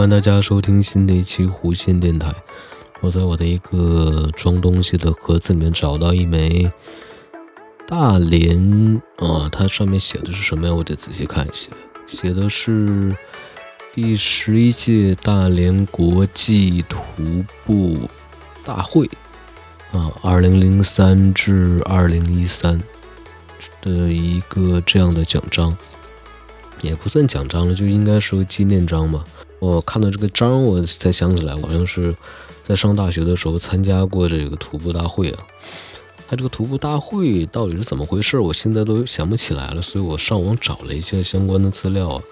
欢迎大家收听新的一期弧线电台。我在我的一个装东西的盒子里面找到一枚大连啊，它上面写的是什么呀？我得仔细看一下，写的是第十一届大连国际徒步大会啊，二零零三至二零一三的一个这样的奖章，也不算奖章了，就应该是个纪念章吧。我看到这个章，我才想起来，好像是在上大学的时候参加过这个徒步大会啊。它这个徒步大会到底是怎么回事，我现在都想不起来了，所以我上网找了一些相关的资料。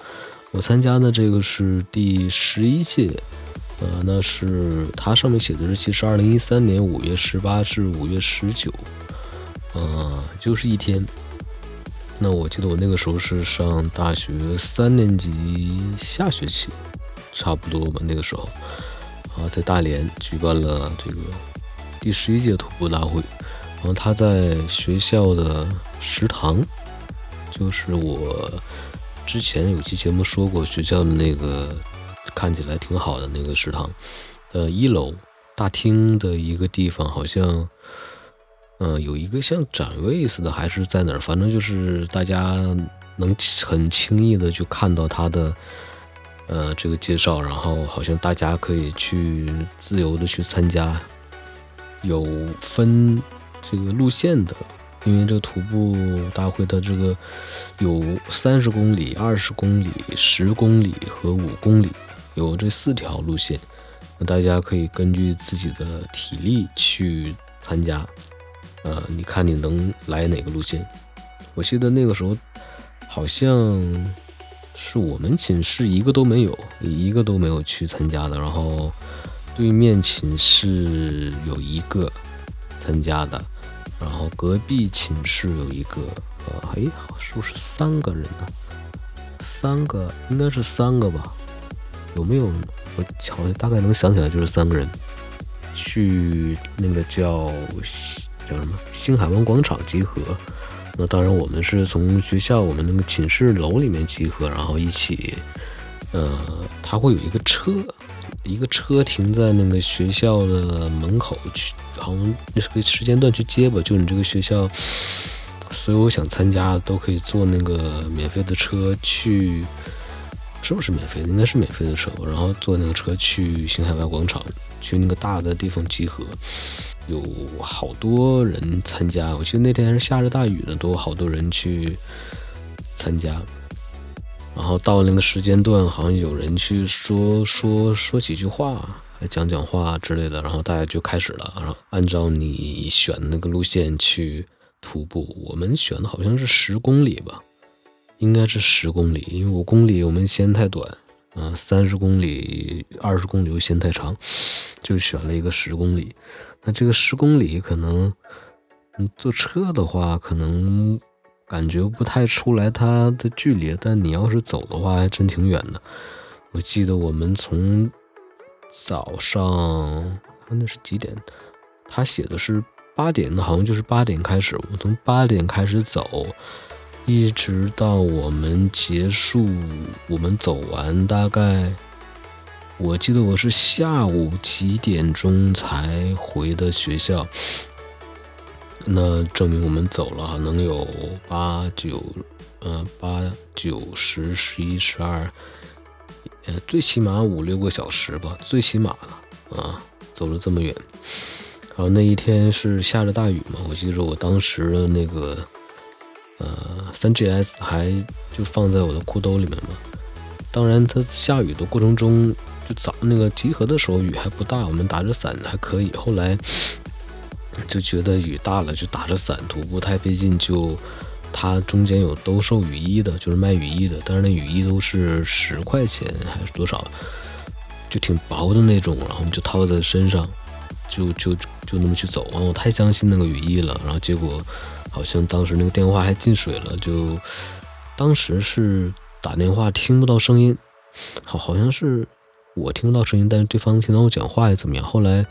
我参加的这个是第十一届，呃，那是它上面写的日期是二零一三年五月十八至五月十九，呃，就是一天。那我记得我那个时候是上大学三年级下学期。差不多吧，那个时候啊，在大连举办了这个第十一届徒步大会。然后他在学校的食堂，就是我之前有期节目说过，学校的那个看起来挺好的那个食堂的一楼大厅的一个地方，好像嗯有一个像展位似的，还是在哪儿？反正就是大家能很轻易的就看到他的。呃，这个介绍，然后好像大家可以去自由的去参加，有分这个路线的，因为这个徒步大会的这个有三十公里、二十公里、十公里和五公里，有这四条路线，那大家可以根据自己的体力去参加。呃，你看你能来哪个路线？我记得那个时候好像。是我们寝室一个都没有，一个都没有去参加的。然后对面寝室有一个参加的，然后隔壁寝室有一个，呃，哎，是不是三个人呢？三个应该是三个吧？有没有？我好像大概能想起来，就是三个人去那个叫叫什么星海湾广场集合。那当然，我们是从学校我们那个寝室楼里面集合，然后一起，呃，他会有一个车，一个车停在那个学校的门口去，好像那是个时间段去接吧。就你这个学校，所有想参加都可以坐那个免费的车去，是不是免费的？应该是免费的车，然后坐那个车去星海湾广场，去那个大的地方集合。有好多人参加，我记得那天是下着大雨的，都有好多人去参加。然后到那个时间段，好像有人去说说说几句话，讲讲话之类的，然后大家就开始了，然后按照你选那个路线去徒步。我们选的好像是十公里吧，应该是十公里，因为五公里我们嫌太短，啊，三十公里、二十公里又嫌太长，就选了一个十公里。那这个十公里可能，你坐车的话，可能感觉不太出来它的距离，但你要是走的话，还真挺远的。我记得我们从早上，那是几点？他写的是八点，好像就是八点开始。我从八点开始走，一直到我们结束，我们走完大概。我记得我是下午几点钟才回的学校，那证明我们走了能有八九，呃八九十十一十二，呃最起码五六个小时吧，最起码了啊，走了这么远。然后那一天是下着大雨嘛，我记得我当时的那个呃三 GS 还就放在我的裤兜里面嘛。当然，它下雨的过程中。就早那个集合的时候雨还不大，我们打着伞还可以。后来 就觉得雨大了，就打着伞徒步太费劲。就它中间有兜售雨衣的，就是卖雨衣的，但是那雨衣都是十块钱还是多少，就挺薄的那种。然后我们就套在身上，就就就那么去走。我太相信那个雨衣了。然后结果好像当时那个电话还进水了，就当时是打电话听不到声音，好好像是。我听不到声音，但是对方能听到我讲话也怎么样？后来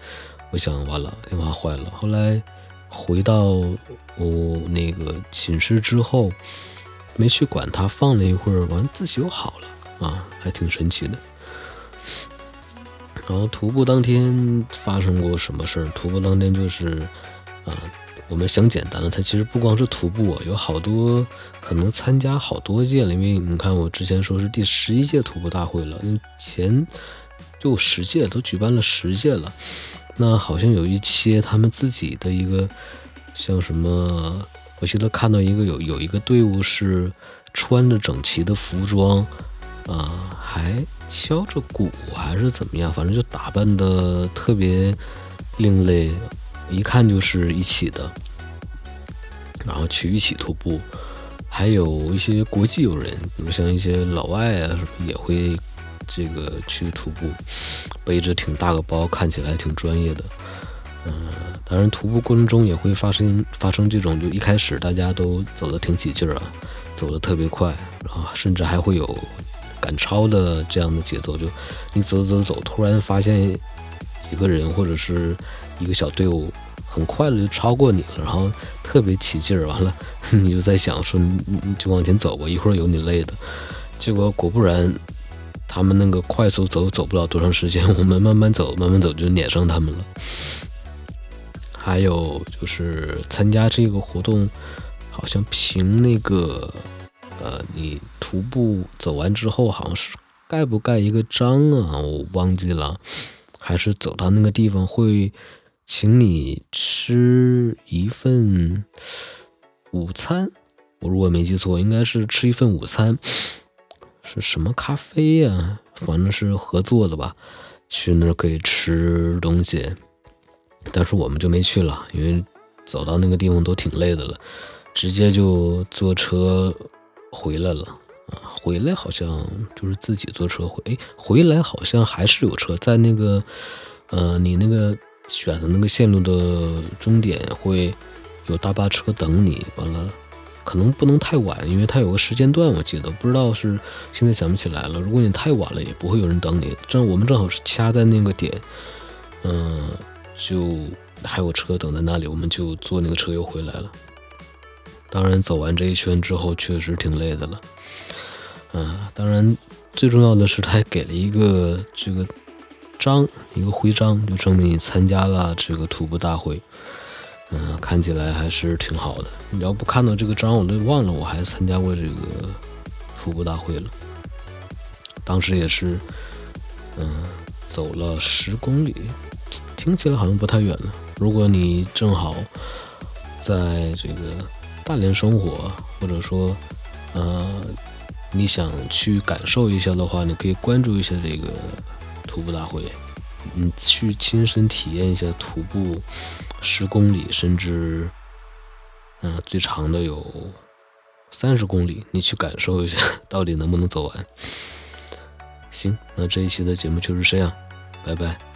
我想，完了，电话坏了。后来回到我那个寝室之后，没去管它，放了一会儿，完自己又好了啊，还挺神奇的。然后徒步当天发生过什么事儿？徒步当天就是啊，我们想简单了，它其实不光是徒步，有好多可能参加好多届了，因为你看我之前说是第十一届徒步大会了，前就十届都举办了十届了，那好像有一些他们自己的一个像什么，我记得看到一个有有一个队伍是穿着整齐的服装。啊，还敲着鼓还是怎么样？反正就打扮的特别另类，一看就是一起的。然后去一起徒步，还有一些国际友人，比如像一些老外啊，也会这个去徒步，背着挺大个包，看起来挺专业的。嗯，当然徒步过程中也会发生发生这种，就一开始大家都走的挺起劲儿啊，走的特别快，然后甚至还会有。赶超的这样的节奏，就你走走走，突然发现几个人或者是一个小队伍，很快的就超过你了，然后特别起劲儿，完了 你就在想说，你你就往前走吧，一会儿有你累的。结果果不然，他们那个快速走走不了多长时间，我们慢慢走慢慢走就撵上他们了。还有就是参加这个活动，好像凭那个。呃，你徒步走完之后，好像是盖不盖一个章啊？我忘记了，还是走到那个地方会请你吃一份午餐。我如果没记错，应该是吃一份午餐，是什么咖啡呀？反正是合作的吧。去那儿可以吃东西，但是我们就没去了，因为走到那个地方都挺累的了，直接就坐车。回来了！回来好像就是自己坐车回，哎，回来好像还是有车在那个，呃，你那个选的那个线路的终点会有大巴车等你。完了，可能不能太晚，因为它有个时间段，我记得不知道是现在想不起来了。如果你太晚了，也不会有人等你。正我们正好是掐在那个点，嗯，就还有车等在那里，我们就坐那个车又回来了。当然，走完这一圈之后，确实挺累的了。嗯，当然，最重要的是，他还给了一个这个章，一个徽章，就证明你参加了这个徒步大会。嗯，看起来还是挺好的。你要不看到这个章，我都忘了我还参加过这个徒步大会了。当时也是，嗯，走了十公里，听起来好像不太远了。如果你正好在这个。大连生活，或者说，呃，你想去感受一下的话，你可以关注一下这个徒步大会，你去亲身体验一下徒步十公里，甚至，嗯，最长的有三十公里，你去感受一下，到底能不能走完？行，那这一期的节目就是这样，拜拜。